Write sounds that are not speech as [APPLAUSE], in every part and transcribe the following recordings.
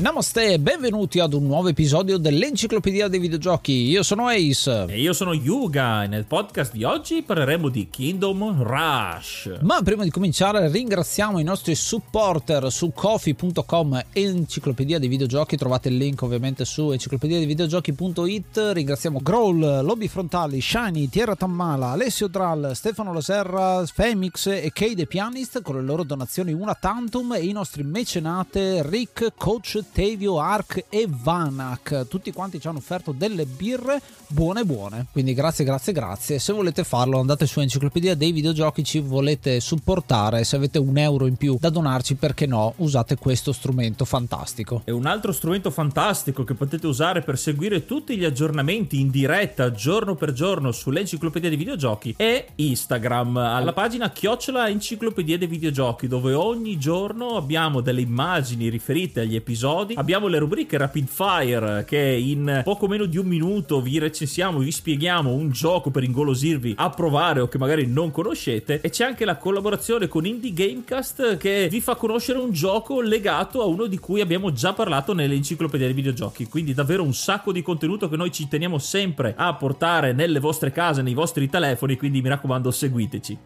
Namaste e benvenuti ad un nuovo episodio dell'Enciclopedia dei Videogiochi. Io sono Ace. E io sono Yuga e nel podcast di oggi parleremo di Kingdom Rush. Ma prima di cominciare ringraziamo i nostri supporter su coffee.com Enciclopedia dei Videogiochi. Trovate il link ovviamente su enciclopediadeivideogiochi.it. Ringraziamo Growl, Lobby Frontali, Shiny, Tierra Tammala, Alessio Dral, Stefano Laserra, Femix e Kay The Pianist con le loro donazioni una tantum e i nostri mecenate Rick, Coach Tevio, Ark e Vanak. Tutti quanti ci hanno offerto delle birre buone buone. Quindi grazie, grazie, grazie. Se volete farlo andate su Enciclopedia dei Videogiochi, ci volete supportare. Se avete un euro in più da donarci, perché no? Usate questo strumento fantastico. E un altro strumento fantastico che potete usare per seguire tutti gli aggiornamenti in diretta giorno per giorno sull'Enciclopedia dei Videogiochi è Instagram, alla pagina chiocciola Enciclopedia dei Videogiochi, dove ogni giorno abbiamo delle immagini riferite agli episodi episodi. Abbiamo le rubriche Rapid Fire che in poco meno di un minuto vi recensiamo, vi spieghiamo un gioco per ingolosirvi a provare o che magari non conoscete. E c'è anche la collaborazione con Indie Gamecast che vi fa conoscere un gioco legato a uno di cui abbiamo già parlato nell'enciclopedia dei videogiochi. Quindi davvero un sacco di contenuto che noi ci teniamo sempre a portare nelle vostre case, nei vostri telefoni. Quindi mi raccomando, seguiteci.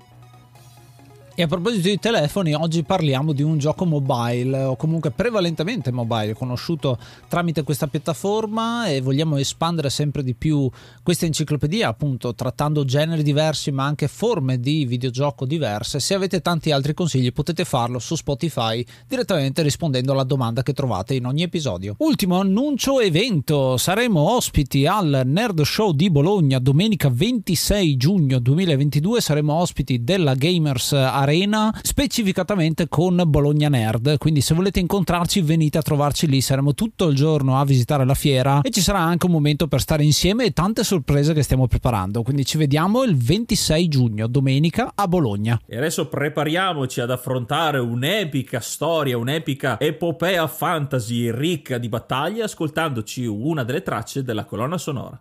E a proposito di telefoni, oggi parliamo di un gioco mobile o comunque prevalentemente mobile, conosciuto tramite questa piattaforma e vogliamo espandere sempre di più questa enciclopedia, appunto trattando generi diversi ma anche forme di videogioco diverse. Se avete tanti altri consigli potete farlo su Spotify direttamente rispondendo alla domanda che trovate in ogni episodio. Ultimo annuncio evento, saremo ospiti al Nerd Show di Bologna domenica 26 giugno 2022, saremo ospiti della Gamers Arena specificatamente con Bologna Nerd. Quindi, se volete incontrarci, venite a trovarci lì. Saremo tutto il giorno a visitare la fiera e ci sarà anche un momento per stare insieme e tante sorprese che stiamo preparando. Quindi, ci vediamo il 26 giugno, domenica a Bologna. E adesso prepariamoci ad affrontare un'epica storia, un'epica epopea fantasy ricca di battaglie, ascoltandoci una delle tracce della colonna sonora.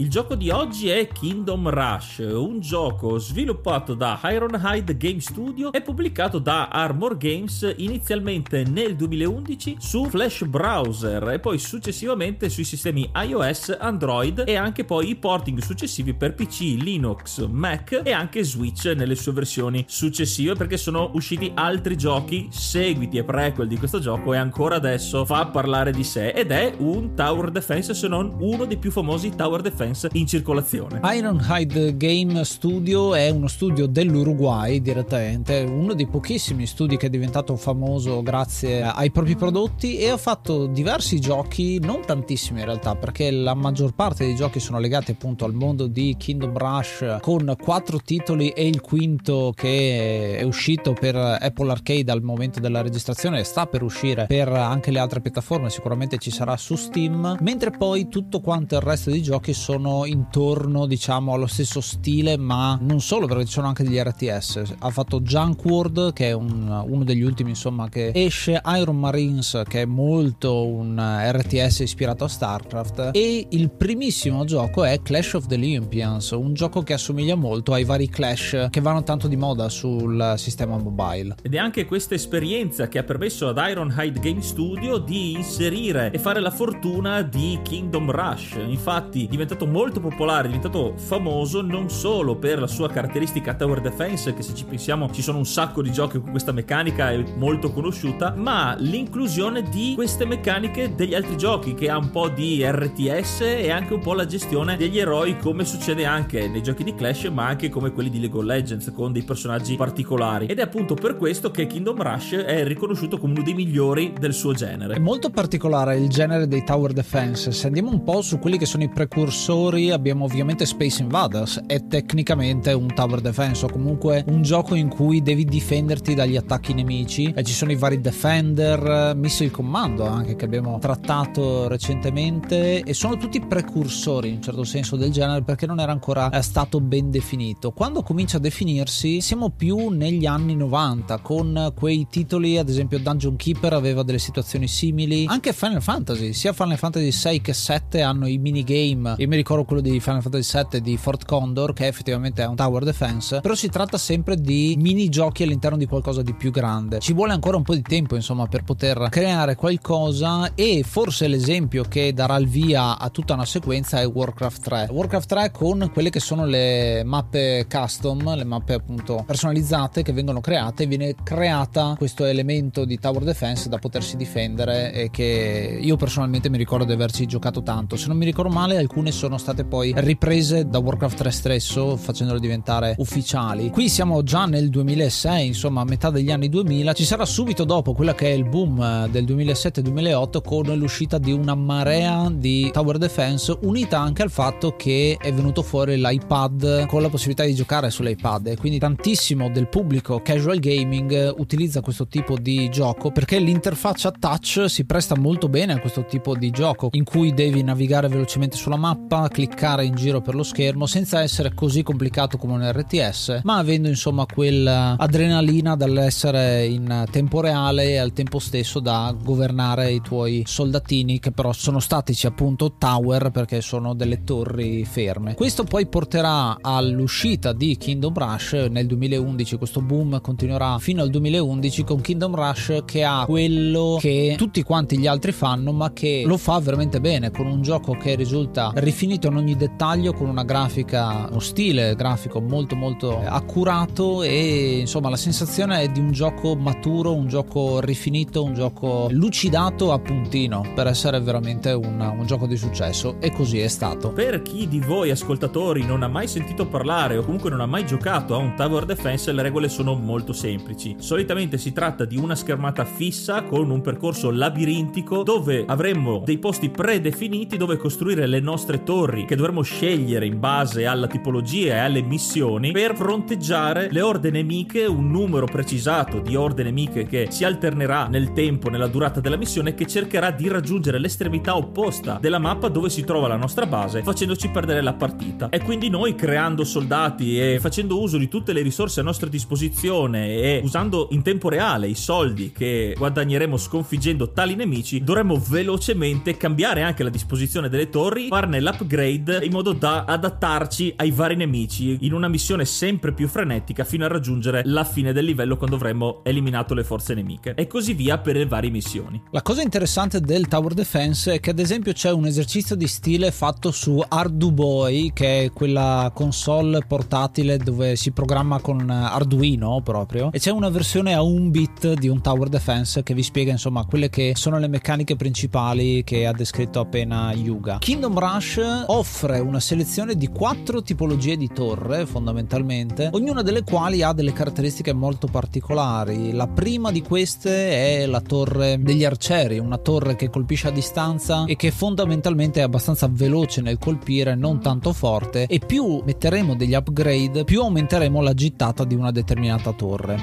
Il gioco di oggi è Kingdom Rush, un gioco sviluppato da Ironhide Game Studio e pubblicato da Armor Games inizialmente nel 2011 su Flash Browser e poi successivamente sui sistemi iOS, Android e anche poi i porting successivi per PC, Linux, Mac e anche Switch nelle sue versioni successive perché sono usciti altri giochi, seguiti e prequel di questo gioco e ancora adesso. Fa parlare di sé ed è un tower defense se non uno dei più famosi tower defense in circolazione. Ironhide Game Studio è uno studio dell'Uruguay direttamente, uno dei pochissimi studi che è diventato famoso grazie ai propri prodotti e ha fatto diversi giochi, non tantissimi in realtà, perché la maggior parte dei giochi sono legati appunto al mondo di Kingdom Rush con quattro titoli e il quinto che è uscito per Apple Arcade al momento della registrazione e sta per uscire per anche le altre piattaforme, sicuramente ci sarà su Steam, mentre poi tutto quanto il resto dei giochi sono sono intorno diciamo allo stesso stile ma non solo perché ci sono anche degli RTS ha fatto Junk World che è un, uno degli ultimi insomma che esce Iron Marines che è molto un RTS ispirato a StarCraft e il primissimo gioco è Clash of the Olympians un gioco che assomiglia molto ai vari Clash che vanno tanto di moda sul sistema mobile. Ed è anche questa esperienza che ha permesso ad Ironhide Game Studio di inserire e fare la fortuna di Kingdom Rush. Infatti è diventato molto popolare, è diventato famoso non solo per la sua caratteristica tower defense, che se ci pensiamo ci sono un sacco di giochi con questa meccanica, è molto conosciuta, ma l'inclusione di queste meccaniche degli altri giochi, che ha un po' di RTS e anche un po' la gestione degli eroi, come succede anche nei giochi di Clash, ma anche come quelli di League of Legends, con dei personaggi particolari. Ed è appunto per questo che Kingdom Rush è riconosciuto come uno dei migliori del suo genere. È molto particolare il genere dei tower defense. Se andiamo un po' su quelli che sono i precursori giocatori abbiamo ovviamente Space Invaders, è tecnicamente un tower defense o comunque un gioco in cui devi difenderti dagli attacchi nemici. E ci sono i vari Defender, Missile Commando anche che abbiamo trattato recentemente. E sono tutti precursori in un certo senso del genere perché non era ancora eh, stato ben definito. Quando comincia a definirsi siamo più negli anni 90 con quei titoli ad esempio Dungeon Keeper aveva delle situazioni simili, anche Final Fantasy, sia Final Fantasy 6 che 7 hanno i minigame, io mi ricordo quello di Final Fantasy VII di Fort Condor, che effettivamente è un tower defense, però si tratta sempre di mini giochi all'interno di qualcosa di più grande. Ci vuole ancora un po' di tempo, insomma, per poter creare qualcosa e forse l'esempio che darà il via a tutta una sequenza è Warcraft 3. Warcraft 3 con quelle che sono le mappe custom, le mappe appunto personalizzate che vengono create, viene creata questo elemento di tower defense da potersi difendere e che io personalmente mi ricordo di averci giocato tanto. Se non mi ricordo male, alcune sono state poi riprese da Warcraft 3 stesso facendole diventare ufficiali. Qui siamo già nel 2006, insomma a metà degli anni 2000, ci sarà subito dopo quella che è il boom eh, del 2007-2008 con l'uscita di una marea di Tower Defense unita anche al fatto che è venuto fuori l'iPad con la possibilità di giocare sull'iPad e quindi tantissimo del pubblico casual gaming utilizza questo tipo di gioco perché l'interfaccia touch si presta molto bene a questo tipo di gioco in cui devi navigare velocemente sulla mappa cliccare in giro per lo schermo senza essere così complicato come un RTS, ma avendo insomma quell'adrenalina dall'essere in tempo reale e al tempo stesso da governare i tuoi soldatini che però sono statici appunto tower perché sono delle torri ferme. Questo poi porterà all'uscita di Kingdom Rush nel 2011, questo boom continuerà fino al 2011 con Kingdom Rush che ha quello che tutti quanti gli altri fanno ma che lo fa veramente bene con un gioco che risulta rifinito rifinito in ogni dettaglio con una grafica, uno stile grafico molto molto accurato e insomma la sensazione è di un gioco maturo, un gioco rifinito, un gioco lucidato a puntino per essere veramente un, un gioco di successo e così è stato. Per chi di voi ascoltatori non ha mai sentito parlare o comunque non ha mai giocato a un tower defense le regole sono molto semplici. Solitamente si tratta di una schermata fissa con un percorso labirintico dove avremmo dei posti predefiniti dove costruire le nostre torri torri che dovremo scegliere in base alla tipologia e alle missioni per fronteggiare le orde nemiche, un numero precisato di orde nemiche che si alternerà nel tempo, nella durata della missione, che cercherà di raggiungere l'estremità opposta della mappa dove si trova la nostra base, facendoci perdere la partita. E quindi noi creando soldati e facendo uso di tutte le risorse a nostra disposizione e usando in tempo reale i soldi che guadagneremo sconfiggendo tali nemici, dovremo velocemente cambiare anche la disposizione delle torri, farne l'upgrade upgrade in modo da adattarci ai vari nemici in una missione sempre più frenetica fino a raggiungere la fine del livello quando avremo eliminato le forze nemiche e così via per le varie missioni. La cosa interessante del Tower Defense è che ad esempio c'è un esercizio di stile fatto su Arduboy che è quella console portatile dove si programma con Arduino proprio e c'è una versione a un bit di un Tower Defense che vi spiega insomma quelle che sono le meccaniche principali che ha descritto appena Yuga. Kingdom Rush offre una selezione di quattro tipologie di torre fondamentalmente, ognuna delle quali ha delle caratteristiche molto particolari. La prima di queste è la torre degli arcieri, una torre che colpisce a distanza e che fondamentalmente è abbastanza veloce nel colpire, non tanto forte e più metteremo degli upgrade, più aumenteremo la gittata di una determinata torre.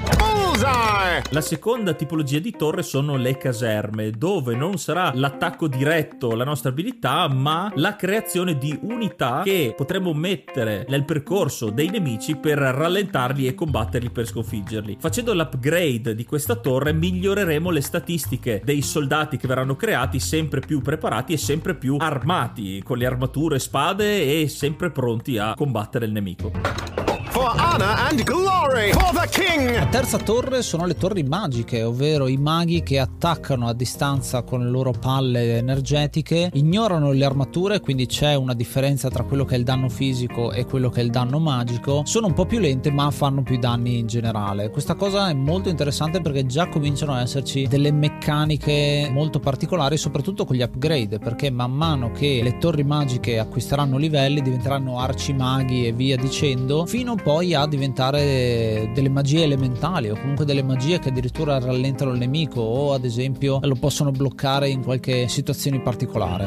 La seconda tipologia di torre sono le caserme, dove non sarà l'attacco diretto la nostra abilità, ma la creazione di unità che potremo mettere nel percorso dei nemici per rallentarli e combatterli per sconfiggerli. Facendo l'upgrade di questa torre miglioreremo le statistiche dei soldati che verranno creati sempre più preparati e sempre più armati, con le armature, spade e sempre pronti a combattere il nemico for honor and glory for the king. La terza torre sono le torri magiche, ovvero i maghi che attaccano a distanza con le loro palle energetiche, ignorano le armature, quindi c'è una differenza tra quello che è il danno fisico e quello che è il danno magico. Sono un po' più lente, ma fanno più danni in generale. Questa cosa è molto interessante perché già cominciano ad esserci delle meccaniche molto particolari, soprattutto con gli upgrade, perché man mano che le torri magiche acquisteranno livelli, diventeranno arcimaghi e via dicendo, fino poi a diventare delle magie elementali o comunque delle magie che addirittura rallentano il nemico o ad esempio lo possono bloccare in qualche situazione particolare.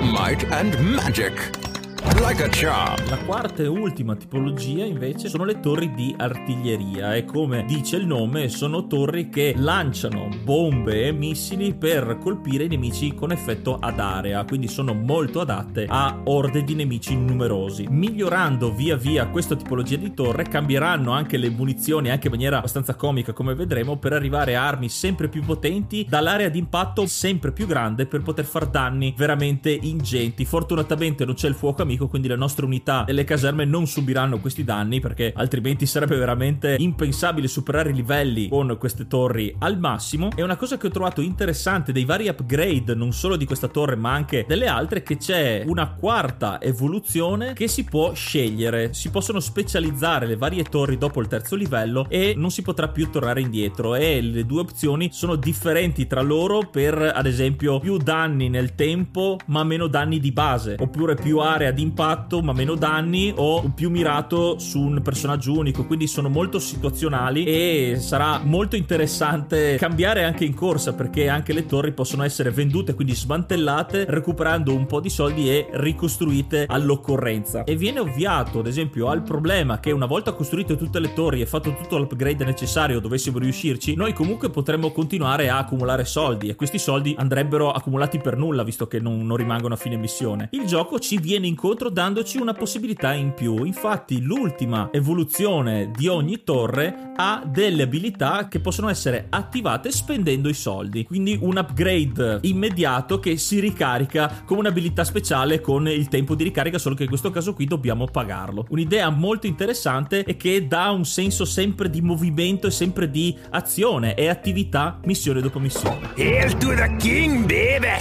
Might and Magic Like a. La quarta e ultima tipologia invece sono le torri di artiglieria e come dice il nome sono torri che lanciano bombe e missili per colpire i nemici con effetto ad area, quindi sono molto adatte a orde di nemici numerosi. Migliorando via via questa tipologia di torre cambieranno anche le munizioni anche in maniera abbastanza comica come vedremo per arrivare a armi sempre più potenti dall'area di impatto sempre più grande per poter far danni veramente ingenti. Fortunatamente non c'è il fuoco amico nemico, quindi le nostre unità delle caserme non subiranno questi danni perché altrimenti sarebbe veramente impensabile superare i livelli con queste torri al massimo. E una cosa che ho trovato interessante dei vari upgrade, non solo di questa torre ma anche delle altre, che c'è una quarta evoluzione che si può scegliere. Si possono specializzare le varie torri dopo il terzo livello e non si potrà più tornare indietro e le due opzioni sono differenti tra loro per ad esempio più danni nel tempo ma meno danni di base oppure più area di impatto ma meno danni o più mirato su un personaggio unico. Quindi sono molto situazionali e sarà molto interessante cambiare anche in corsa perché anche le torri possono essere vendute quindi smantellate recuperando un po' di soldi e ricostruite all'occorrenza. E viene ovviato ad esempio al problema che una volta costruite tutte le torri e fatto tutto l'upgrade necessario dovessimo riuscirci noi comunque potremmo continuare a accumulare soldi e questi soldi andrebbero accumulati per nulla visto che non, non rimangono a fine missione. Il gioco ci viene incontro incontro dandoci una possibilità in più. Infatti l'ultima evoluzione di ogni torre ha delle abilità che possono essere attivate spendendo i soldi. Quindi un upgrade immediato che si ricarica come un'abilità speciale con il tempo di ricarica, solo che in questo caso qui dobbiamo pagarlo. Un'idea molto interessante e che dà un senso sempre di movimento e sempre di azione e attività missione dopo missione. Hail to the king, baby!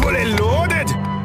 Fully loaded!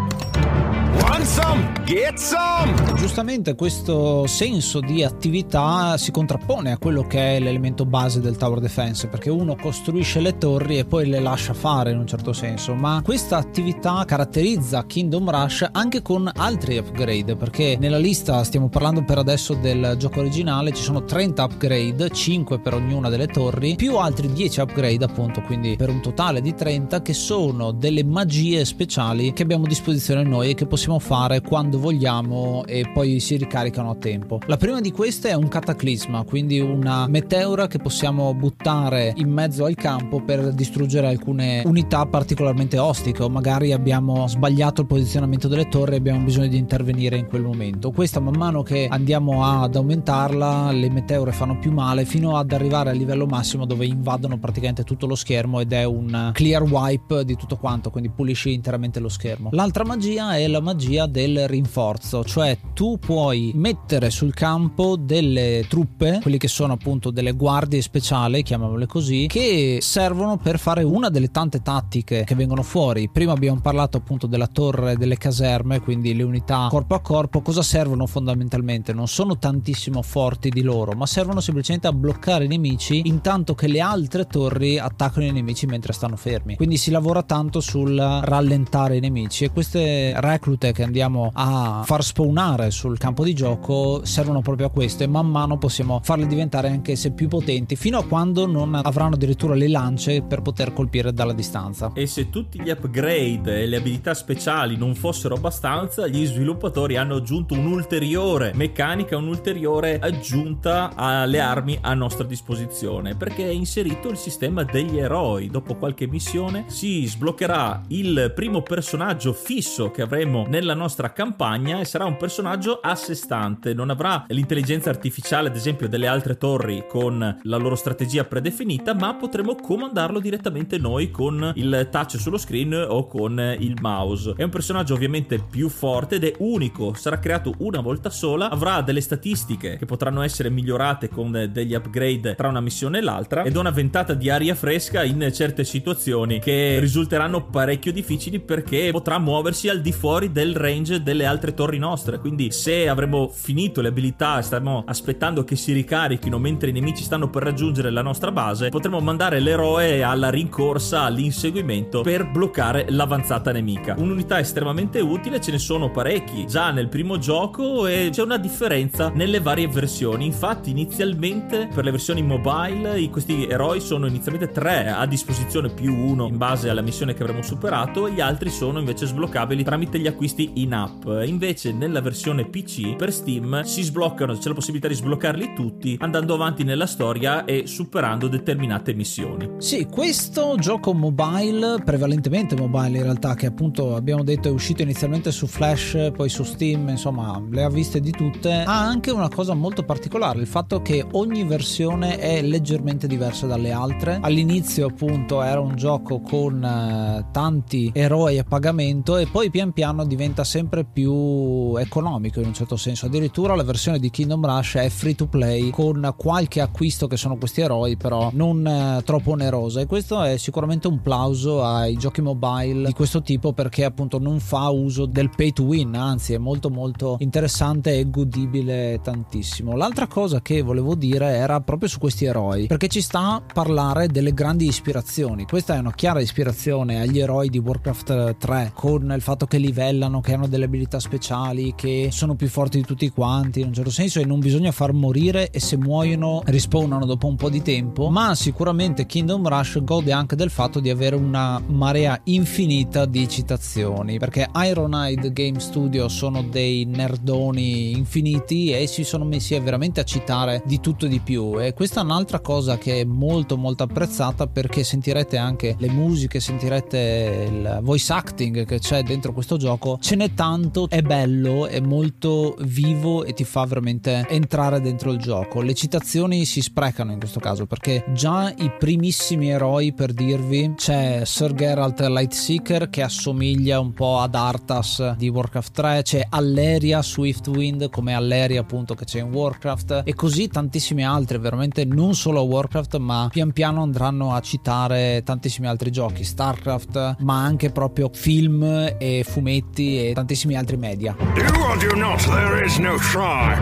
Want some? Get some! Giustamente questo senso di attività si contrappone a quello che è l'elemento base del tower defense, perché uno costruisce le torri e poi le lascia fare in un certo senso, ma questa attività caratterizza Kingdom Rush anche con altri upgrade, perché nella lista stiamo parlando per adesso del gioco originale, ci sono 30 upgrade, 5 per ognuna delle torri, più altri 10 upgrade appunto, quindi per un totale di 30 che sono delle magie speciali che abbiamo a disposizione noi e che possiamo fare quando vogliamo e poi si ricaricano a tempo. La prima di queste è un cataclisma, quindi una meteora che possiamo buttare in mezzo al campo per distruggere alcune unità particolarmente ostiche o magari abbiamo sbagliato il posizionamento delle torri e abbiamo bisogno di intervenire in quel momento. Questa man mano che andiamo ad aumentarla, le meteore fanno più male fino ad arrivare al livello massimo dove invadono praticamente tutto lo schermo ed è un clear wipe di tutto quanto, quindi pulisci interamente lo schermo. L'altra magia è la magia del rinforzo, cioè tu puoi mettere sul campo delle truppe, quelli che sono appunto delle guardie speciali, chiamiamole così, che servono per fare una delle tante tattiche che vengono fuori. Prima abbiamo parlato appunto della torre delle caserme, quindi le unità corpo a corpo, cosa servono fondamentalmente? Non sono tantissimo forti di loro, ma servono semplicemente a bloccare i nemici intanto che le altre torri attaccano i nemici mentre stanno fermi. Quindi si lavora tanto sul rallentare i nemici e queste reclute che andiamo a far spawnare sul campo di gioco servono proprio a questo e man mano possiamo farle diventare anche se più potenti fino a quando non avranno addirittura le lance per poter colpire dalla distanza. E se tutti gli upgrade e le abilità speciali non fossero abbastanza, gli sviluppatori hanno aggiunto un'ulteriore meccanica, un'ulteriore aggiunta alle armi a nostra disposizione perché è inserito il sistema degli eroi. Dopo qualche missione si sbloccherà il primo personaggio fisso che avremo nella nostra campagna e sarà un personaggio a sé stante, non avrà l'intelligenza artificiale ad esempio delle altre torri con la loro strategia predefinita, ma potremo comandarlo direttamente noi con il touch sullo screen o con il mouse. È un personaggio ovviamente più forte ed è unico, sarà creato una volta sola, avrà delle statistiche che potranno essere migliorate con degli upgrade tra una missione e l'altra ed una ventata di aria fresca in certe situazioni che risulteranno parecchio difficili perché potrà muoversi al di fuori del range delle altre torri nostre. Quindi se avremo finito le abilità e stiamo aspettando che si ricarichino mentre i nemici stanno per raggiungere la nostra base, potremo mandare l'eroe alla rincorsa, all'inseguimento per bloccare l'avanzata nemica. Un'unità estremamente utile, ce ne sono parecchi già nel primo gioco e c'è una differenza nelle varie versioni. Infatti inizialmente per le versioni mobile questi eroi sono inizialmente tre a disposizione più uno in base alla missione che avremo superato e gli altri sono invece sbloccabili tramite gli acquisti in app. Invece nella versione PC per Steam si sbloccano, c'è la possibilità di sbloccarli tutti andando avanti nella storia e superando determinate missioni. Sì, questo gioco mobile, prevalentemente mobile in realtà, che appunto abbiamo detto è uscito inizialmente su Flash, poi su Steam, insomma, le ha viste di tutte, ha anche una cosa molto particolare, il fatto che ogni versione è leggermente diversa dalle altre. All'inizio appunto era un gioco con eh, tanti eroi a pagamento e poi pian piano diventa sempre più economico in un certo senso. Addirittura la versione di Kingdom Rush è free to play con qualche acquisto che sono questi eroi, però non eh, troppo onerosa. E questo è sicuramente un plauso ai giochi mobile di questo tipo perché appunto non fa uso del pay to win, anzi è molto molto interessante e godibile tantissimo. L'altra cosa che volevo dire era proprio su questi eroi, perché ci sta a parlare delle grandi ispirazioni. Questa è una chiara ispirazione agli eroi di Warcraft 3 con il fatto che livellano, che hanno delle abilità speciali, che sono più forti di tutti quanti in un certo senso e non bisogna far morire e se muoiono rispawnano dopo un po' di tempo, ma sicuramente Kingdom Rush gode anche del fatto di avere una marea infinita di citazioni, perché Ironhide Game Studio sono dei nerdoni infiniti e si sono messi veramente a citare di tutto e di più. E questa è un'altra cosa che è molto molto apprezzata perché sentirete anche le musiche, sentirete il voice acting che c'è dentro questo gioco, ce n'è tanto, è bello, è molto vivo e ti fa veramente entrare dentro il gioco. Le citazioni si sprecano in questo caso perché già i primissimi eroi per dirvi c'è Sir Geralt Lightseeker che assomiglia un po' ad Arthas di Warcraft 3, c'è Alleria Swiftwind come Alleria appunto che c'è in Warcraft e così tantissimi altri, veramente non solo Warcraft ma pian piano andranno a citare tantissimi altri giochi, StarCraft ma anche proprio film e fumetti e tantissimi altri media. Do or do not, there is no try.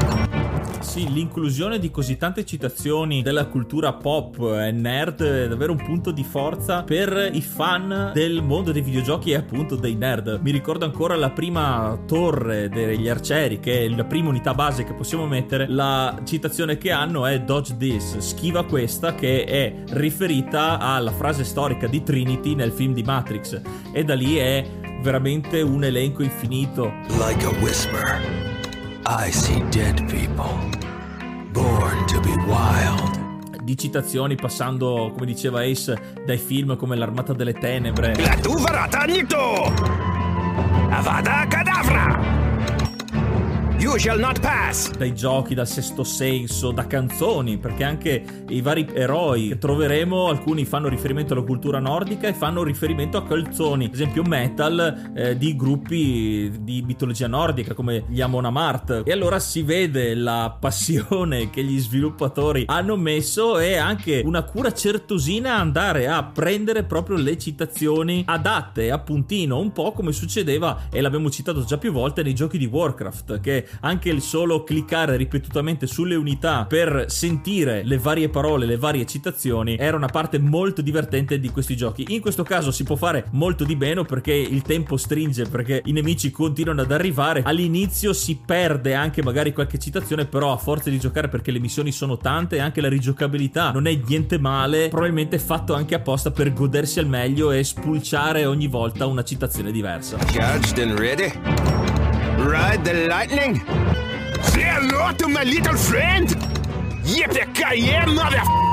Sì, l'inclusione di così tante citazioni della cultura pop e nerd è davvero un punto di forza per i fan del mondo dei videogiochi e appunto dei nerd. Mi ricordo ancora la prima torre degli arcieri, che è la prima unità base che possiamo mettere. La citazione che hanno è Dodge This, schiva questa, che è riferita alla frase storica di Trinity nel film di Matrix. E da lì è veramente un elenco infinito. Like a whisper, I see dead people, born to be wild. Di citazioni passando, come diceva Ace, dai film come L'Armata delle Tenebre. La tu varata Avada Cadavra! You shall not pass! Dai giochi, dal sesto senso, da canzoni, perché anche i vari eroi che troveremo, alcuni fanno riferimento alla cultura nordica e fanno riferimento a calzoni, ad esempio metal eh, di gruppi di mitologia nordica come gli Amon Amarth. E allora si vede la passione che gli sviluppatori hanno messo e anche una cura certosina andare a prendere proprio le citazioni adatte a puntino, un po' come succedeva, e l'abbiamo citato già più volte, nei giochi di Warcraft, che anche il solo cliccare ripetutamente sulle unità per sentire le varie parole, le varie citazioni, era una parte molto divertente di questi giochi. In questo caso si può fare molto di meno perché il tempo stringe, perché i nemici continuano ad arrivare. All'inizio si perde anche magari qualche citazione, però a forza di giocare perché le missioni sono tante e anche la rigiocabilità non è niente male, probabilmente fatto anche apposta per godersi al meglio e spulciare ogni volta una citazione diversa. Judged and ready? Ride the lightning? Say hello to my little friend? Yippee-ki-yay, mother...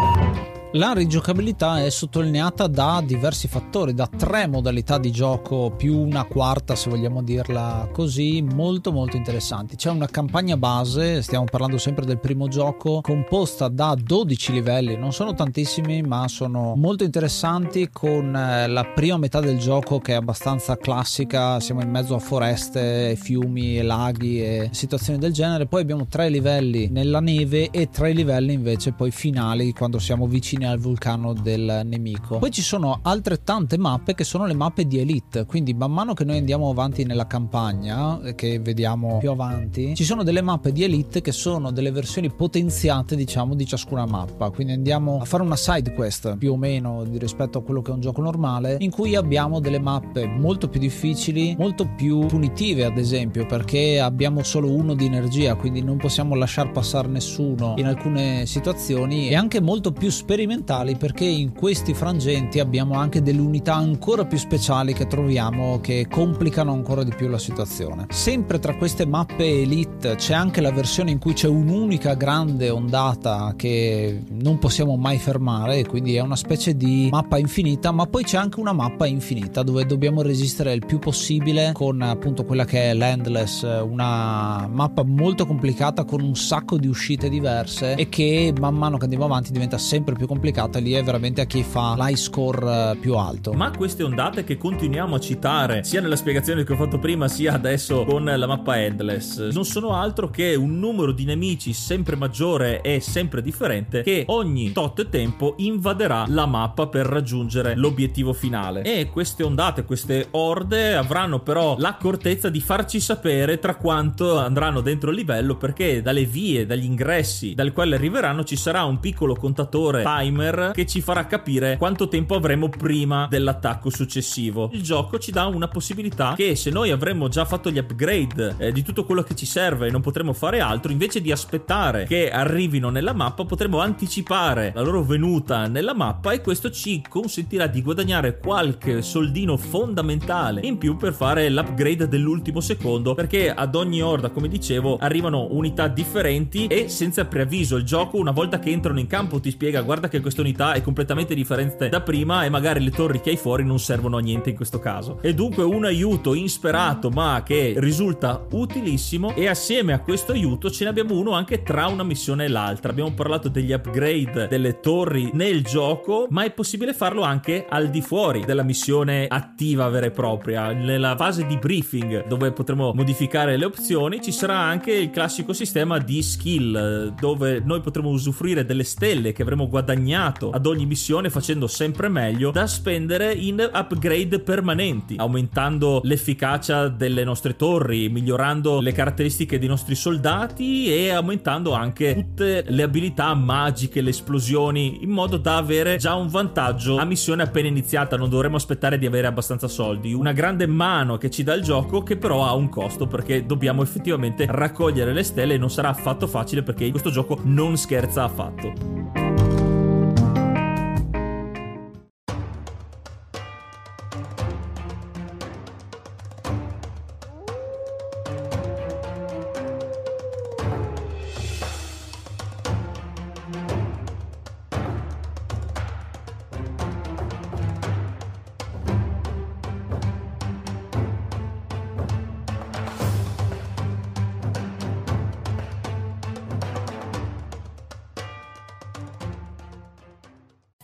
La rigiocabilità è sottolineata da diversi fattori, da tre modalità di gioco più una quarta se vogliamo dirla così, molto molto interessanti. C'è una campagna base, stiamo parlando sempre del primo gioco, composta da 12 livelli, non sono tantissimi ma sono molto interessanti con eh, la prima metà del gioco che è abbastanza classica, siamo in mezzo a foreste, fiumi, laghi e situazioni del genere, poi abbiamo tre livelli nella neve e tre livelli invece poi finali quando siamo vicini al vulcano del nemico. Poi ci sono altrettante mappe che sono le mappe di Elite, quindi man mano che noi andiamo avanti nella campagna, eh, che vediamo più avanti, ci sono delle mappe di Elite che sono delle versioni potenziate, diciamo, di ciascuna mappa. Quindi andiamo a fare una side quest più o meno rispetto a quello che è un gioco normale, in cui abbiamo delle mappe molto più difficili, molto più punitive, ad esempio, perché abbiamo solo uno di energia, quindi non possiamo lasciar passare nessuno in alcune situazioni e anche molto più sperimentali perché in questi frangenti abbiamo anche delle unità ancora più speciali che troviamo che complicano ancora di più la situazione. Sempre tra queste mappe elite c'è anche la versione in cui c'è un'unica grande ondata che non possiamo mai fermare, quindi è una specie di mappa infinita, ma poi c'è anche una mappa infinita dove dobbiamo resistere il più possibile con appunto quella che è l'Endless, una mappa molto complicata con un sacco di uscite diverse e che man mano che andiamo avanti diventa sempre più complicata complicata lì è veramente a chi fa l'high score eh, più alto. Ma queste ondate che continuiamo a citare sia nella spiegazione che ho fatto prima sia adesso con la mappa Endless non sono altro che un numero di nemici sempre maggiore e sempre differente che ogni tot tempo invaderà la mappa per raggiungere l'obiettivo finale. E queste ondate, queste orde avranno però l'accortezza di farci sapere tra quanto andranno dentro il livello perché dalle vie, dagli ingressi dal quale arriveranno ci sarà un piccolo contatore timer timer che ci farà capire quanto tempo avremo prima dell'attacco successivo. Il gioco ci dà una possibilità che se noi avremmo già fatto gli upgrade eh, di tutto quello che ci serve e non potremo fare altro, invece di aspettare che arrivino nella mappa, potremo anticipare la loro venuta nella mappa e questo ci consentirà di guadagnare qualche soldino fondamentale in più per fare l'upgrade dell'ultimo secondo perché ad ogni orda, come dicevo, arrivano unità differenti e senza preavviso il gioco una volta che entrano in campo ti spiega guarda che questa unità è completamente differente da prima e magari le torri che hai fuori non servono a niente in questo caso. E dunque un aiuto insperato ma che risulta utilissimo e assieme a questo aiuto ce ne abbiamo uno anche tra una missione e l'altra. Abbiamo parlato degli upgrade delle torri nel gioco, ma è possibile farlo anche al di fuori della missione attiva vera e propria. Nella fase di briefing dove potremo modificare le opzioni ci sarà anche il classico sistema di skill dove noi potremo usufruire delle stelle che avremo guadagnato guadagnato ad ogni missione facendo sempre meglio da spendere in upgrade permanenti, aumentando l'efficacia delle nostre torri, migliorando le caratteristiche dei nostri soldati e aumentando anche tutte le abilità magiche, le esplosioni, in modo da avere già un vantaggio a missione appena iniziata, non dovremo aspettare di avere abbastanza soldi. Una grande mano che ci dà il gioco che però ha un costo perché dobbiamo effettivamente raccogliere le stelle e non sarà affatto facile perché questo gioco non scherza affatto.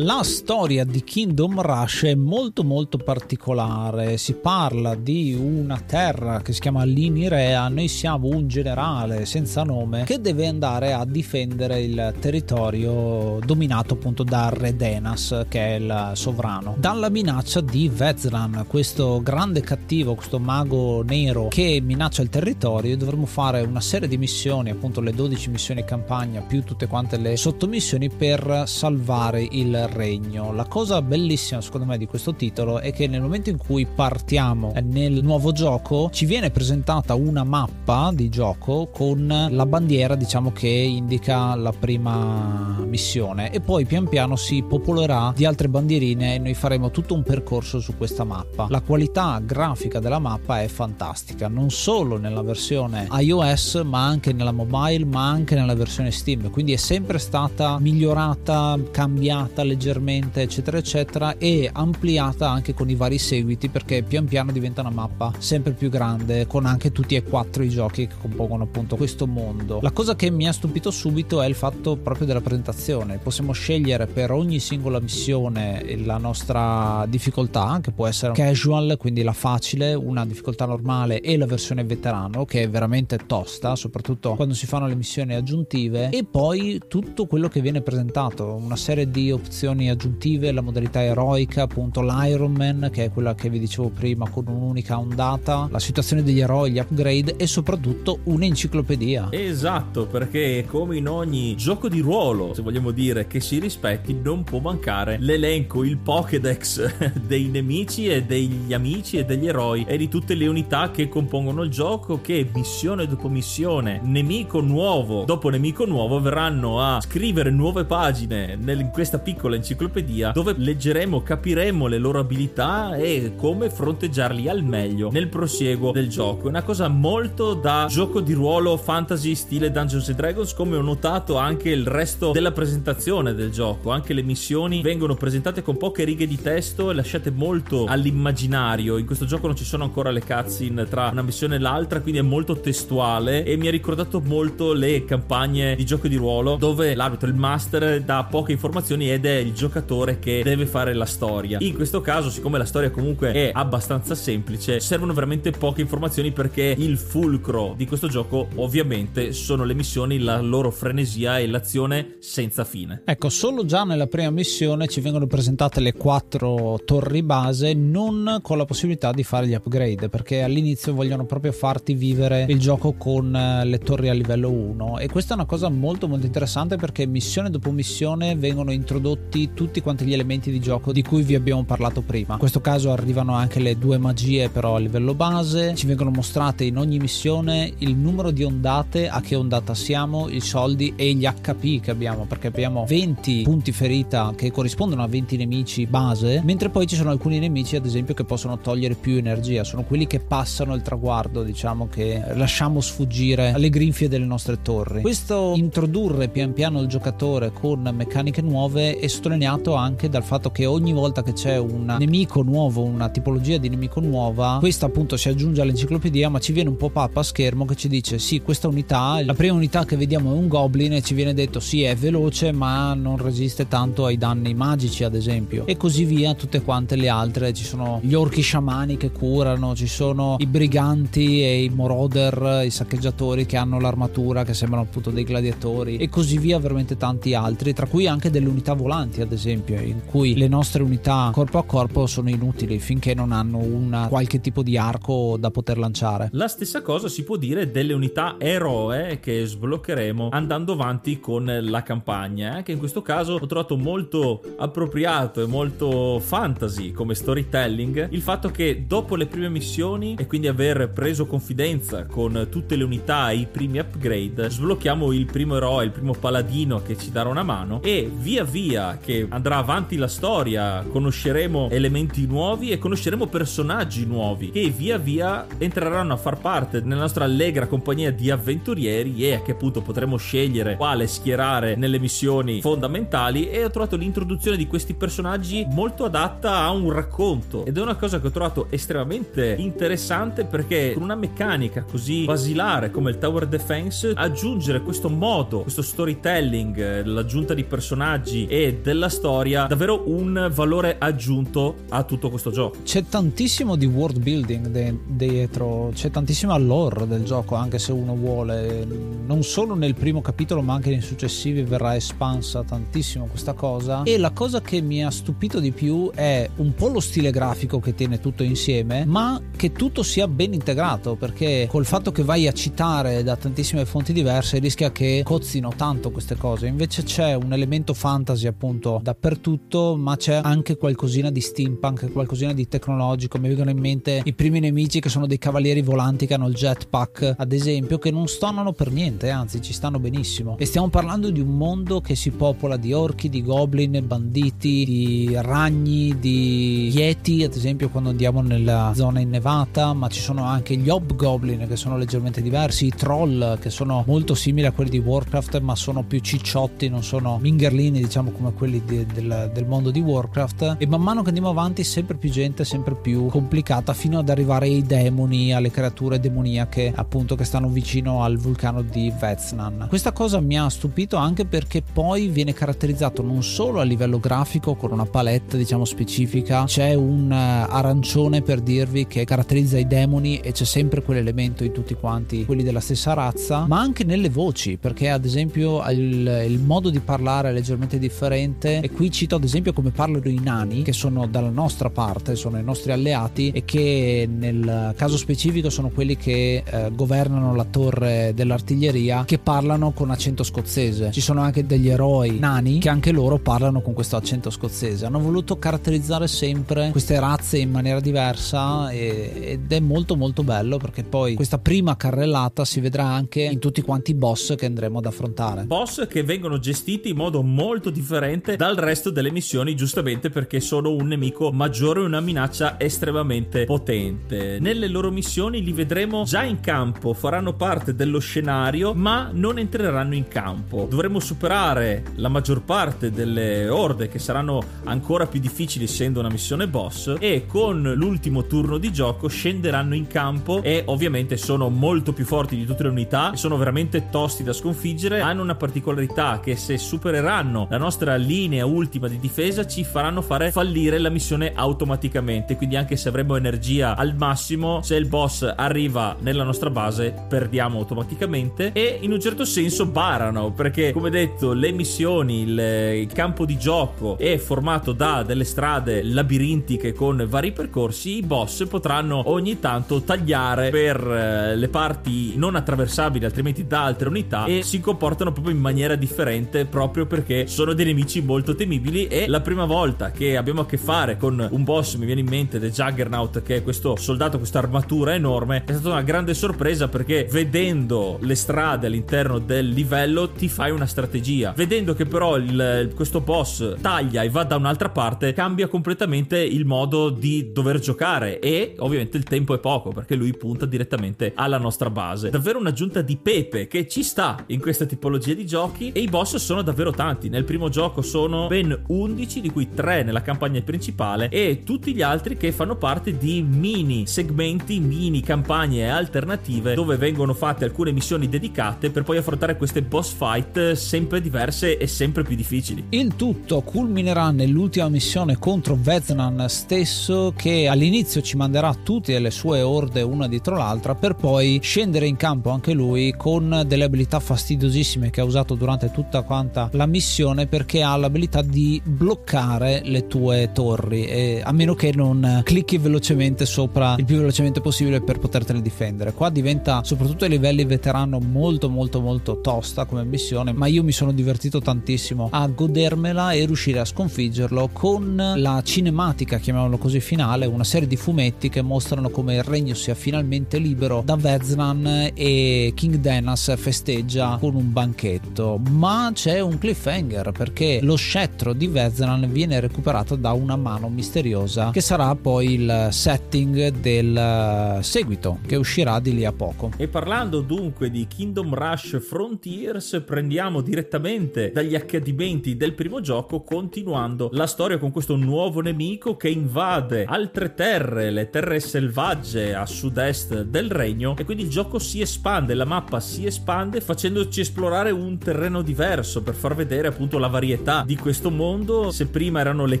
La storia di Kingdom Rush è molto molto particolare, si parla di una terra che si chiama Limirea, noi siamo un generale senza nome che deve andare a difendere il territorio dominato appunto da Redenas che è il sovrano, dalla minaccia di Vezran, questo grande cattivo, questo mago nero che minaccia il territorio e dovremo fare una serie di missioni, appunto le 12 missioni campagna più tutte quante le sottomissioni per salvare il regno. La cosa bellissima secondo me di questo titolo è che nel momento in cui partiamo nel nuovo gioco ci viene presentata una mappa di gioco con la bandiera diciamo che indica la prima missione e poi pian piano si popolerà di altre bandierine e noi faremo tutto un percorso su questa mappa. La qualità grafica della mappa è fantastica, non solo nella versione iOS ma anche nella mobile ma anche nella versione Steam, quindi è sempre stata migliorata, cambiata leggermente leggermente eccetera eccetera e ampliata anche con i vari seguiti perché pian piano diventa una mappa sempre più grande con anche tutti e quattro i giochi che compongono appunto questo mondo. La cosa che mi ha stupito subito è il fatto proprio della presentazione. Possiamo scegliere per ogni singola missione la nostra difficoltà che può essere casual quindi la facile una difficoltà normale e la versione veterano che è veramente tosta soprattutto quando si fanno le missioni aggiuntive e poi tutto quello che viene presentato una serie di opzioni missioni aggiuntive, la modalità eroica, appunto l'Ironman che è quella che vi dicevo prima con un'unica ondata, la situazione degli eroi, gli upgrade e soprattutto un'enciclopedia. Esatto, perché come in ogni gioco di ruolo, se vogliamo dire che si rispetti, non può mancare l'elenco, il Pokédex [LAUGHS] dei nemici e degli amici e degli eroi e di tutte le unità che compongono il gioco che missione dopo missione, nemico nuovo dopo nemico nuovo verranno a scrivere nuove pagine in questa piccola enciclopedia enciclopedia dove leggeremo, capiremo le loro abilità e come fronteggiarli al meglio nel prosieguo del gioco. È una cosa molto da gioco di ruolo fantasy stile Dungeons Dragons, come ho notato anche il resto della presentazione del gioco. Anche le missioni vengono presentate con poche righe di testo e lasciate molto all'immaginario. In questo gioco non ci sono ancora le cutscene tra una missione e l'altra, quindi è molto testuale e mi ha ricordato molto le campagne di gioco di ruolo dove l'arbitro, il master, dà poche informazioni ed è il giocatore che deve fare la storia. In questo caso, siccome la storia comunque è abbastanza semplice, servono veramente poche informazioni perché il fulcro di questo gioco ovviamente sono le missioni, la loro frenesia e l'azione senza fine. Ecco, solo già nella prima missione ci vengono presentate le quattro torri base, non con la possibilità di fare gli upgrade, perché all'inizio vogliono proprio farti vivere il gioco con eh, le torri a livello 1 e questa è una cosa molto molto interessante perché missione dopo missione vengono introdotti tutti quanti gli elementi di gioco di cui vi abbiamo parlato prima. In questo caso arrivano anche le due magie però a livello base, ci vengono mostrate in ogni missione il numero di ondate, a che ondata siamo, i soldi e gli HP che abbiamo, perché abbiamo 20 punti ferita che corrispondono a 20 nemici base, mentre poi ci sono alcuni nemici ad esempio che possono togliere più energia, sono quelli che passano il traguardo, diciamo che lasciamo sfuggire alle grinfie delle nostre torri. Questo introdurre pian piano il giocatore con meccaniche nuove è sottolineato anche dal fatto che ogni volta che c'è un nemico nuovo, una tipologia di nemico nuova, questa appunto si aggiunge all'enciclopedia, ma ci viene un pop-up a schermo che ci dice sì, questa unità, la prima unità che vediamo è un goblin e ci viene detto sì, è veloce, ma non resiste tanto ai danni magici, ad esempio. E così via tutte quante le altre, ci sono gli orchi sciamani che curano, ci sono i briganti e i moroder, i saccheggiatori che hanno l'armatura che sembrano appunto dei gladiatori e così via veramente tanti altri, tra cui anche delle unità volanti ad esempio, in cui le nostre unità corpo a corpo sono inutili finché non hanno una qualche tipo di arco da poter lanciare. La stessa cosa si può dire delle unità eroe che sbloccheremo andando avanti con la campagna. Anche in questo caso ho trovato molto appropriato e molto fantasy come storytelling il fatto che dopo le prime missioni e quindi aver preso confidenza con tutte le unità e i primi upgrade, sblocchiamo il primo eroe, il primo paladino che ci darà una mano e via via che andrà avanti la storia, conosceremo elementi nuovi e conosceremo personaggi nuovi che via via entreranno a far parte nella nostra allegra compagnia di avventurieri e a che punto potremo scegliere quale schierare nelle missioni fondamentali. E ho trovato l'introduzione di questi personaggi molto adatta a un racconto. Ed è una cosa che ho trovato estremamente interessante perché con una meccanica così basilare come il tower defense aggiungere questo modo, questo storytelling, l'aggiunta di personaggi e della storia davvero un valore aggiunto a tutto questo gioco. C'è tantissimo di world building de- dietro, c'è tantissima lore del gioco anche se uno vuole, non solo nel primo capitolo ma anche nei successivi verrà espansa tantissimo questa cosa e la cosa che mi ha stupito di più è un po' lo stile grafico che tiene tutto insieme ma che tutto sia ben integrato perché col fatto che vai a citare da tantissime fonti diverse rischia che cozzino tanto queste cose invece c'è un elemento fantasy appunto dappertutto ma c'è anche qualcosina di steampunk qualcosina di tecnologico. Mi vengono in mente i primi nemici che sono dei cavalieri volanti che hanno il jetpack ad esempio che non stonano per niente anzi ci stanno benissimo. E stiamo parlando di un mondo che si popola di orchi di goblin banditi di ragni di yeti ad esempio quando andiamo nella zona innevata ma ci sono anche gli hobgoblin che sono leggermente diversi i troll che sono molto simili a quelli di Warcraft ma sono più cicciotti non sono mingerlini diciamo come quelli di, del, del mondo di Warcraft e man mano che andiamo avanti sempre più gente sempre più complicata fino ad arrivare ai demoni alle creature demoniache appunto che stanno vicino al vulcano di Veznan questa cosa mi ha stupito anche perché poi viene caratterizzato non solo a livello grafico con una palette diciamo specifica c'è un arancione per dirvi che caratterizza i demoni e c'è sempre quell'elemento in tutti quanti quelli della stessa razza ma anche nelle voci perché ad esempio il, il modo di parlare è leggermente differente e qui cito ad esempio come parlano i nani che sono dalla nostra parte sono i nostri alleati e che nel caso specifico sono quelli che eh, governano la torre dell'artiglieria che parlano con accento scozzese. Ci sono anche degli eroi nani che anche loro parlano con questo accento scozzese. Hanno voluto caratterizzare sempre queste razze in maniera diversa e, ed è molto molto bello perché poi questa prima carrellata si vedrà anche in tutti quanti i boss che andremo ad affrontare. Boss che vengono gestiti in modo molto differente dal resto delle missioni giustamente perché sono un nemico maggiore e una minaccia estremamente potente. Nelle loro missioni li vedremo già in campo faranno parte dello scenario ma non entreranno in campo. Dovremo superare la maggior parte delle orde che saranno ancora più difficili essendo una missione boss e con l'ultimo turno di gioco scenderanno in campo e ovviamente sono molto più forti di tutte le unità sono veramente tosti da sconfiggere. Hanno una particolarità che se supereranno la nostra linea ultima di difesa ci faranno fare fallire la missione automaticamente. Quindi anche se avremo energia al massimo se il boss arriva nella nostra base perdiamo automaticamente. E in un certo senso barano perché come detto le missioni il, il campo di gioco è formato da delle strade labirintiche con vari percorsi i boss potranno ogni tanto tagliare per eh, le parti non attraversabili altrimenti da altre unità e si comportano proprio in maniera differente proprio perché sono dei nemici molto temibili e la prima volta che abbiamo a che fare con un boss mi viene in mente The Juggernaut che è questo soldato questa armatura enorme è stata una grande sorpresa perché vedendo le strade all'interno del livello ti fai una strategia. Vedendo che però il, questo boss taglia e va da un'altra parte cambia completamente il modo di dover giocare e ovviamente il tempo è poco perché lui punta direttamente alla nostra base. Davvero un'aggiunta di pepe che ci sta in questa tipologia di giochi e i boss sono davvero tanti. Nel primo gioco sono ben 11 di cui 3 nella campagna principale e tutti gli altri che fanno parte di mini segmenti mini campagne alternative dove vengono fatte alcune missioni dedicate per poi affrontare queste boss fight sempre diverse e sempre più difficili. Il tutto culminerà nell'ultima missione contro Veznan stesso che all'inizio ci manderà tutte le sue orde una dietro l'altra per poi scendere in campo anche lui con delle abilità fastidiosissime che ha usato durante tutta quanta la missione perché ha l'abilità di bloccare le tue torri e a meno che non clicchi velocemente sopra il più velocemente possibile per potertene difendere. Qua diventa soprattutto ai livelli veterano molto molto molto tosta come missione ma io mi sono divertito tantissimo a godermela e riuscire a sconfiggerlo con la cinematica chiamiamolo così finale una serie di fumetti che mostrano come il regno sia finalmente libero da Veznan e King Denas festeggia con un banchetto. Ma c'è un cliffhanger perché lo scettro di Vezran viene recuperato da una mano misteriosa che sarà poi il setting del eh, seguito che uscirà di lì a poco. E parlando dunque di Kingdom Rush Frontiers, prendiamo direttamente dagli accadimenti del primo gioco, continuando la storia con questo nuovo nemico che invade altre terre, le terre selvagge a sud-est del regno, e quindi il gioco si espande, la mappa si espande facendoci esplorare un terreno diverso per far vedere appunto la varietà di questo mondo. Se prima erano le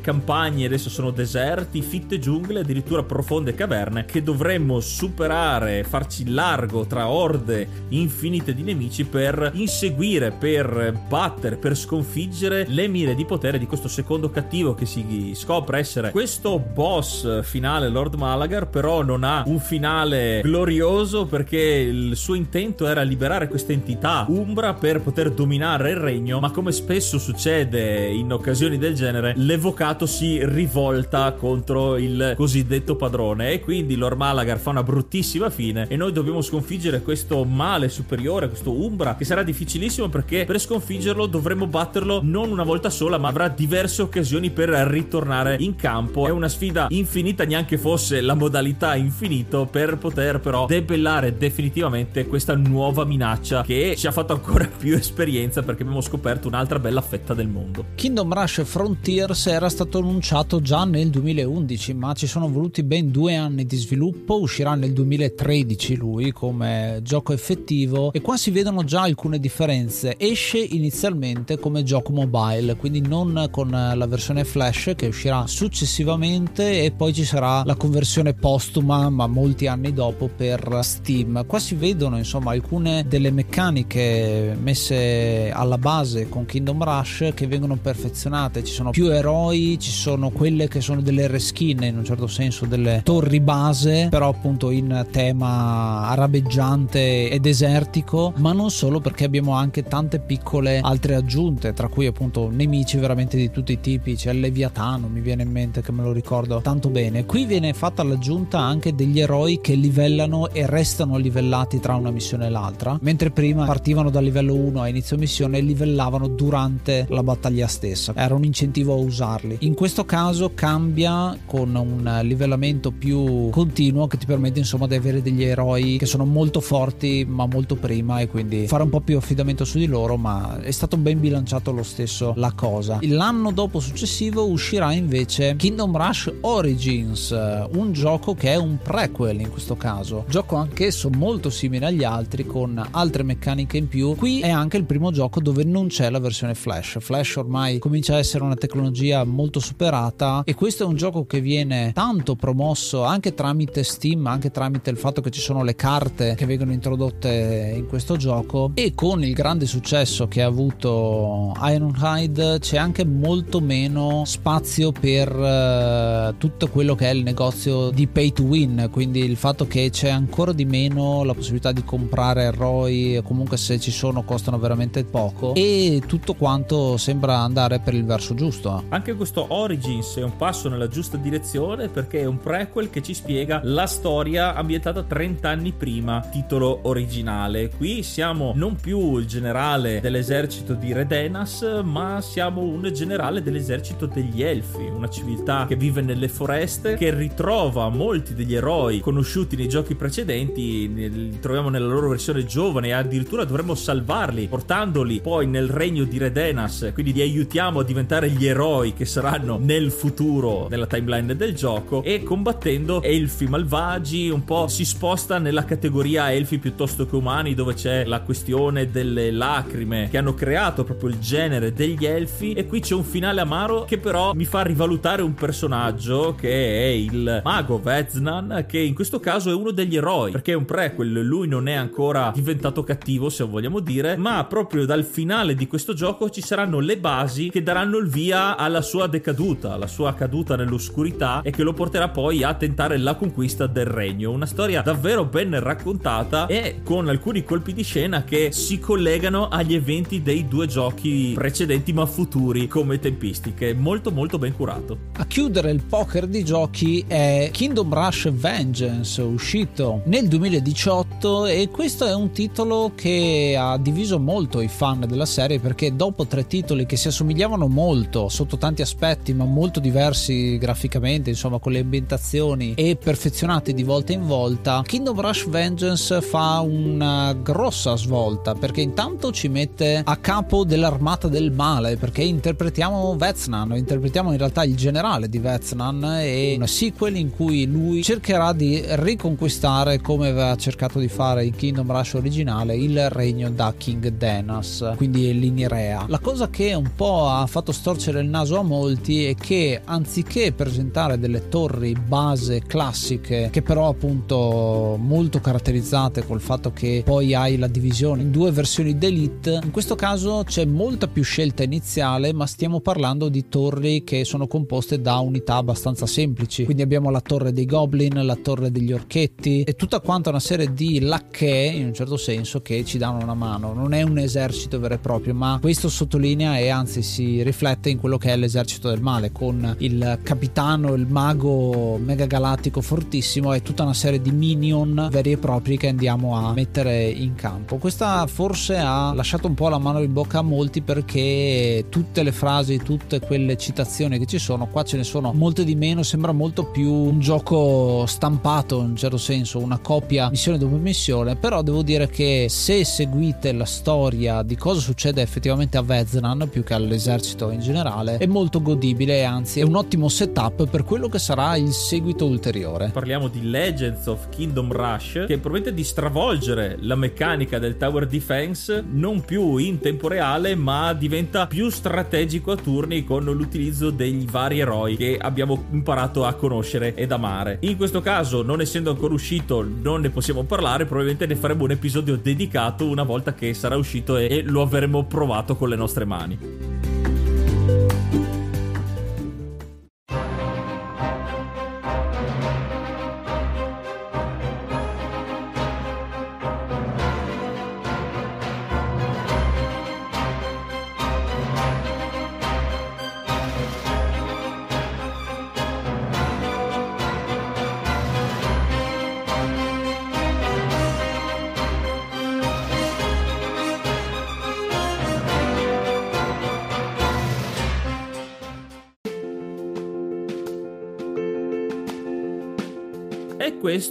campagne, adesso sono deserti, fitte giungle, addirittura profonde caverne che dovremmo superare, farci largo tra orde infinite di nemici per inseguire, per battere, per sconfiggere le mire di potere di questo secondo cattivo che si scopre essere questo boss finale Lord Malagar, però non ha un finale glorioso perché il suo intento era liberare questa entità umbra per poter dominare il regno, ma come spesso succede in occasioni del genere, l'evocato si rivolta contro il cosiddetto padrone e quindi Lord Malagar fa una bruttissima fine e noi dobbiamo sconfiggere questo male superiore, questo umbra che sarà difficilissimo perché per sconfiggerlo dovremo batterlo non una volta sola, ma avrà diverse occasioni per ritornare in campo. È una sfida infinita, neanche fosse la modalità infinito per poter però debellare definitivamente questa nuova minaccia che ci ha fatto ancora [LAUGHS] più esperienza perché abbiamo scoperto un'altra bella fetta del mondo. Kingdom Rush Frontiers era stato annunciato già nel 2011, ma ci sono voluti ben due anni di sviluppo, uscirà nel 2013 lui come gioco effettivo e qua si vedono già alcune differenze. Esce inizialmente come gioco mobile, quindi non con la versione flash che uscirà successivamente e poi ci sarà la conversione postuma, ma molti anni dopo per Steam. Qua si vedono insomma alcune delle meccaniche messe alla base con Kingdom Rush che vengono perfezionate. Ci sono più eroi, ci sono quelle che sono delle reskin in un certo senso delle torri base, però appunto in tema arabeggiante e desertico, ma non solo perché abbiamo anche tante piccole altre aggiunte, tra cui appunto nemici veramente di tutti i tipi, c'è il Leviatano, mi viene in mente che me lo ricordo tanto bene. Qui viene fatta l'aggiunta anche degli eroi che livellano e restano livellati tra una missione e l'altra, mentre prima partivano dal livello 1 a inizio missione e livellavano durante la battaglia stessa. Era un incentivo a usarli. In questo caso cambia con un livellamento più continuo che ti permette insomma di avere degli eroi che sono molto forti ma molto prima e quindi fare un po' più affidamento su di loro, ma è stato ben bilanciato lo stesso la cosa. L'anno dopo successivo uscirà invece Kingdom Rush Origins, un gioco che è un prequel in questo caso. Gioco anch'esso molto simile agli altri con altre meccaniche in più. Qui è anche il primo gioco dove non c'è la versione Flash. Flash ormai comincia a essere una tecnologia molto superata e questo è un gioco che viene tanto promosso anche tramite Steam, anche tramite il fatto che ci sono le carte che vengono introdotte in questo gioco e con il grande successo che ha avuto Ironhide c'è anche molto meno spazio per uh, tutto quello che è il negozio di pay to win, quindi il fatto che c'è ancora di meno la possibilità di comprare eroi, comunque se ci sono costano veramente poco e tutto quanto sembra andare per il verso giusto. Anche questo Origins è un passo nella giusta direzione perché è un prequel che ci spiega la storia ambientata 30 anni prima, titolo originale. Qui siamo non più il generale dell'esercito di Redenas, ma siamo un generale dell'esercito degli Elfi, una civiltà che vive nelle foreste, che ritrova molti degli eroi conosciuti nei giochi precedenti, li troviamo nella loro versione giovane e addirittura dovremmo salvarli, portandoli poi nel regno di Redenas, quindi li aiutiamo a diventare gli eroi che saranno nel futuro nella timeline del gioco e combattendo elfi malvagi, un po' si sposta nella categoria elfi piuttosto che umani dove c'è la questione delle lacrime che hanno creato proprio il genere degli elfi. E qui c'è un finale amaro che però mi fa rivalutare un personaggio che è il mago Veznan che in questo caso è uno degli eroi perché è un prequel, lui non è ancora diventato cattivo se vogliamo dire, ma proprio dal finale di questo gioco ci saranno le basi che daranno il via alla sua decaduta, alla sua caduta nell'oscurità e che lo porterà poi a tentare la conquista del regno. Una storia davvero ben raccontata e con alcuni colpi di scena che si collegano agli eventi dei due giochi precedenti ma futuri come tempistiche. Molto molto ben curato. A chiudere il poker di giochi è Kingdom Rush Vengeance, uscito nel 2018 e questo è un titolo che ha diviso molto i fan della serie perché dopo tre titoli che si assomigliavano molto sotto tanti aspetti, ma molto diversi graficamente, insomma, con le ambientazioni e perfezionati di volta in volta, Kingdom Rush Vengeance fa una grossa svolta perché intanto ci mette a capo dell'armata del male, perché interpretiamo Vetsnan, interpretiamo in realtà il generale di Vetsnan e una sequel in cui lui cercherà di riconquistare come aveva cercato di fare in Kingdom Rush originale il regno da King Denas, quindi l'Inirea. La cosa che un po' ha fatto storcere il naso a molti è che anziché presentare delle torri base classiche che però appunto molto caratterizzate col fatto che poi hai la divisione in due versioni d'elite, in questo caso c'è molta più scelta iniziale, ma stiamo parlando di torri che sono composte da unità abbastanza semplici. Quindi abbiamo la torre dei goblin, la torre degli orchetti e tutta quanta una serie di lacchè in un certo senso che ci danno una mano. Non è un esercito vero e proprio, ma questo sottolinea anzi si riflette in quello che è l'esercito del male con il capitano, il mago mega galattico fortissimo e tutta una serie di minion veri e propri che andiamo a mettere in campo. Questa forse ha lasciato un po' la mano in bocca a molti perché tutte le frasi, tutte quelle citazioni che ci sono, qua ce ne sono molte di meno, sembra molto più un gioco stampato in un certo senso, una copia missione dopo missione, però devo dire che se seguite la storia di cosa succede effettivamente a Veznan più che all'esercito in generale, è molto godibile e anzi è un ottimo setup per quello che sarà il seguito ulteriore. Parliamo di Legends of Kingdom Rush che promette di stravolgere la meccanica del tower defense non più in tempo reale ma diventa più strategico a turni con l'utilizzo degli vari eroi che abbiamo imparato a conoscere ed amare. In questo caso non essendo ancora uscito non ne possiamo parlare, probabilmente ne faremo un episodio dedicato una volta che sarà uscito e lo avremo provato con le nostre mani.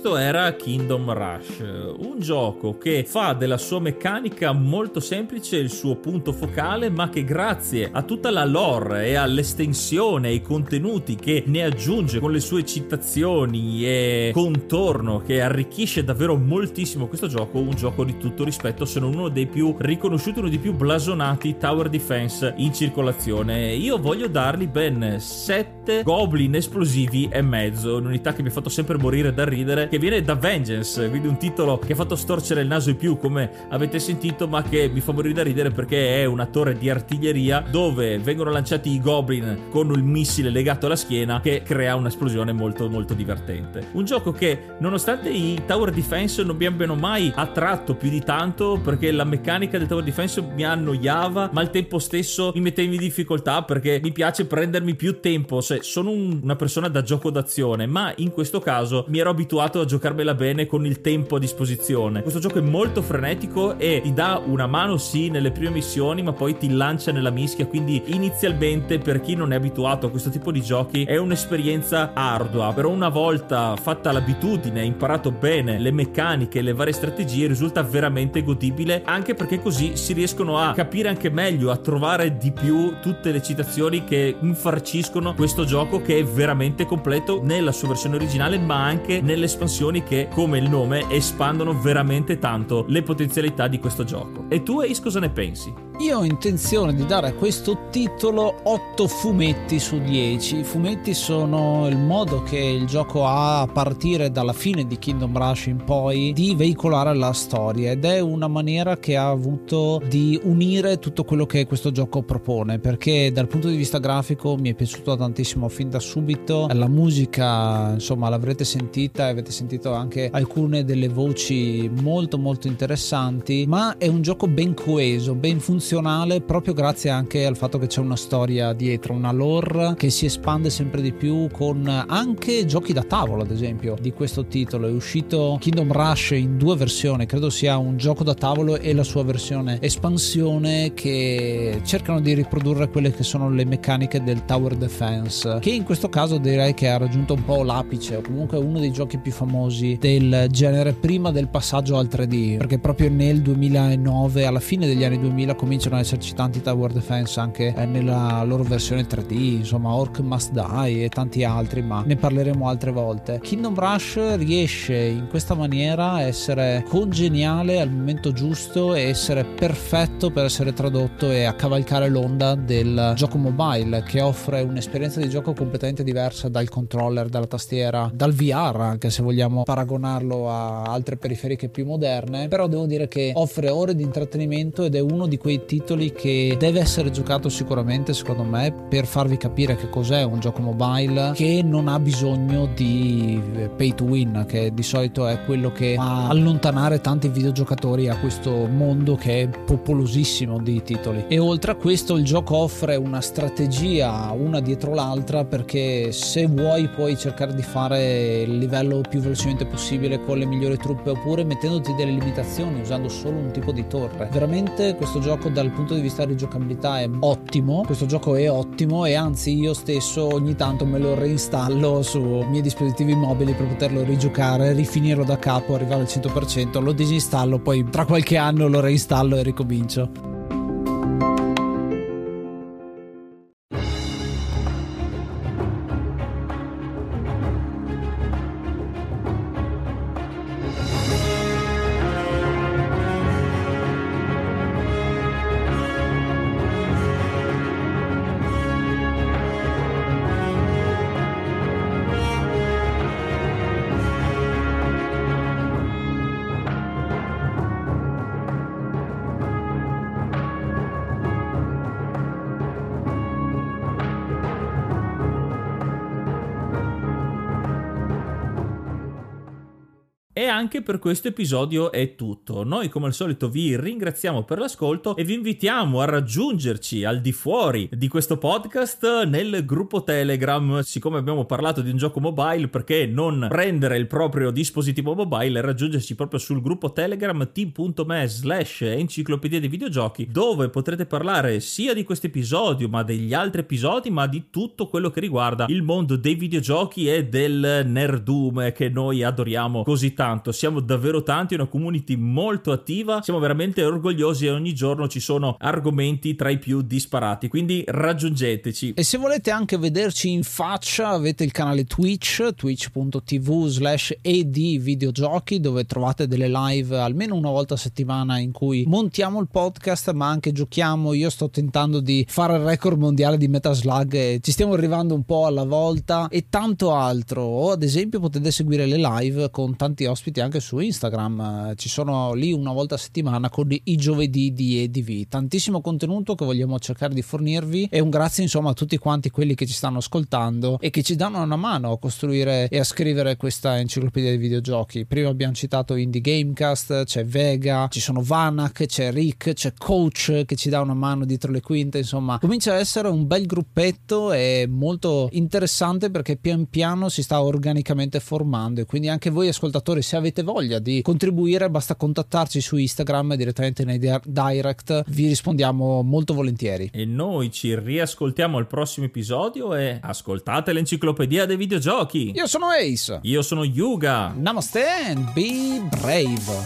Questo era Kingdom Rush, un gioco che fa della sua meccanica molto semplice il suo punto focale, ma che grazie a tutta la lore e all'estensione e ai contenuti che ne aggiunge con le sue citazioni e contorno che arricchisce davvero moltissimo questo gioco, un gioco di tutto rispetto, se non uno dei più riconosciuti, uno dei più blasonati tower defense in circolazione. Io voglio dargli ben 7 goblin esplosivi e mezzo, un'unità che mi ha fatto sempre morire da ridere, che viene da Vengeance, quindi un titolo che ha fatto storcere il naso in più, come avete sentito, ma che mi fa morire da ridere perché è una torre di artiglieria dove vengono lanciati i goblin con il missile legato alla schiena che crea un'esplosione molto molto divertente. Un gioco che nonostante i tower defense non mi abbiano mai attratto più di tanto perché la meccanica del tower defense mi annoiava, ma al tempo stesso mi metteva in difficoltà perché mi piace prendermi più tempo, se sono un, una persona da gioco d'azione, ma in questo caso mi ero abituato a giocarmela bene con il tempo a disposizione. Questo gioco è molto frenetico e ti dà una mano sì nelle prime missioni, ma poi ti lancia nella mischia, quindi inizialmente per chi non è abituato a questo tipo di giochi è un'esperienza ardua, però una volta fatta l'abitudine, imparato bene le meccaniche, le varie strategie, risulta veramente godibile, anche perché così si riescono a capire anche meglio, a trovare di più tutte le citazioni che infarciscono questo gioco che è veramente completo nella sua versione originale, ma anche nelle espansioni che, come il nome, espandono veramente tanto le potenzialità di questo gioco. E tu, Ace, cosa ne pensi? Io ho intenzione di dare a questo titolo 8 fumetti su 10. I fumetti sono il modo che il gioco ha a partire dalla fine di Kingdom Rush in poi di veicolare la storia ed è una maniera che ha avuto di unire tutto quello che questo gioco propone perché dal punto di vista grafico mi è piaciuto tantissimo fin da subito. La musica, insomma, l'avrete sentita e avete sentito anche alcune delle voci molto molto interessanti, ma è un gioco ben coeso, ben funzionale proprio grazie anche al fatto che c'è una storia dietro, una lore che si espande sempre di più con anche giochi da tavolo, ad esempio, di questo titolo. È uscito Kingdom Rush in due versioni, credo sia un gioco da tavolo e la sua versione espansione che cercano di riprodurre quelle che sono le meccaniche del tower defense, che in questo caso direi che ha raggiunto un po' l'apice, o comunque uno dei giochi più famosi del genere prima del passaggio al 3D, perché proprio nel 2009, alla fine degli anni 2000, cominciano ad esserci tanti tower defense anche eh, nella loro versione 3D, insomma Orc Must Die e tanti altri, ma ne parleremo altre volte. Kingdom Rush riesce in questa maniera a essere congeniale al momento giusto e essere perfetto per essere tradotto e a cavalcare l'onda del gioco mobile che offre un'esperienza di gioco completamente diversa dal controller, dalla tastiera, dal VR, anche se vogliamo paragonarlo a altre periferiche più moderne, però devo dire che offre ore di intrattenimento ed è uno di quei titoli che deve essere giocato sicuramente secondo me per farvi capire che cos'è un gioco mobile che non ha bisogno di pay to win, che di solito è quello che fa allontanare tanti videogiocatori a questo mondo che è popolosissimo di titoli. E oltre a questo il gioco offre una strategia una dietro l'altra perché se vuoi puoi cercare di fare il livello più velocemente possibile con le migliori truppe oppure mettendoti delle limitazioni usando solo un tipo di torre. Veramente questo gioco dal punto di vista di giocabilità è ottimo, questo gioco è ottimo e anzi io stesso ogni tanto me lo reinstallo su miei dispositivi mobili per poterlo rigiocare, rifinirlo da capo, arrivare al 100%, lo disinstallo, poi tra qualche anno lo reinstallo e ricomincio. Per questo episodio è tutto. Noi come al solito vi ringraziamo per l'ascolto e vi invitiamo a raggiungerci al di fuori di questo podcast nel gruppo Telegram. Siccome abbiamo parlato di un gioco mobile, perché non prendere il proprio dispositivo mobile e raggiungerci proprio sul gruppo Telegram t.me slash enciclopedia dei videogiochi dove potrete parlare sia di questo episodio ma degli altri episodi ma di tutto quello che riguarda il mondo dei videogiochi e del nerdume che noi adoriamo così tanto tanto, siamo davvero tanti, una community molto attiva, siamo veramente orgogliosi e ogni giorno ci sono argomenti tra i più disparati, quindi raggiungeteci. E se volete anche vederci in faccia avete il canale Twitch, twitch.tv slash ed videogiochi dove trovate delle live almeno una volta a settimana in cui montiamo il podcast ma anche giochiamo, io sto tentando di fare il record mondiale di Metaslug e ci stiamo arrivando un po' alla volta. E tanto altro, o ad esempio potete seguire le live con tanti ospiti anche su Instagram, ci sono lì una volta a settimana con i giovedì di EDV, tantissimo contenuto che vogliamo cercare di fornirvi e un grazie insomma a tutti quanti quelli che ci stanno ascoltando e che ci danno una mano a costruire e a scrivere questa enciclopedia dei videogiochi. Prima abbiamo citato Indie Gamecast, c'è Vega, ci sono Vanak, c'è Rick, c'è Coach che ci dà una mano dietro le quinte, insomma comincia a essere un bel gruppetto e molto interessante perché pian piano si sta organicamente formando e quindi anche voi ascoltatori se avete voglia di contribuire basta contattarci su Instagram direttamente nei direct, vi rispondiamo molto volentieri. E noi ci riascoltiamo al prossimo episodio e ascoltate l'enciclopedia dei videogiochi. Io sono Ace. Io sono Yuga. Namaste and be brave.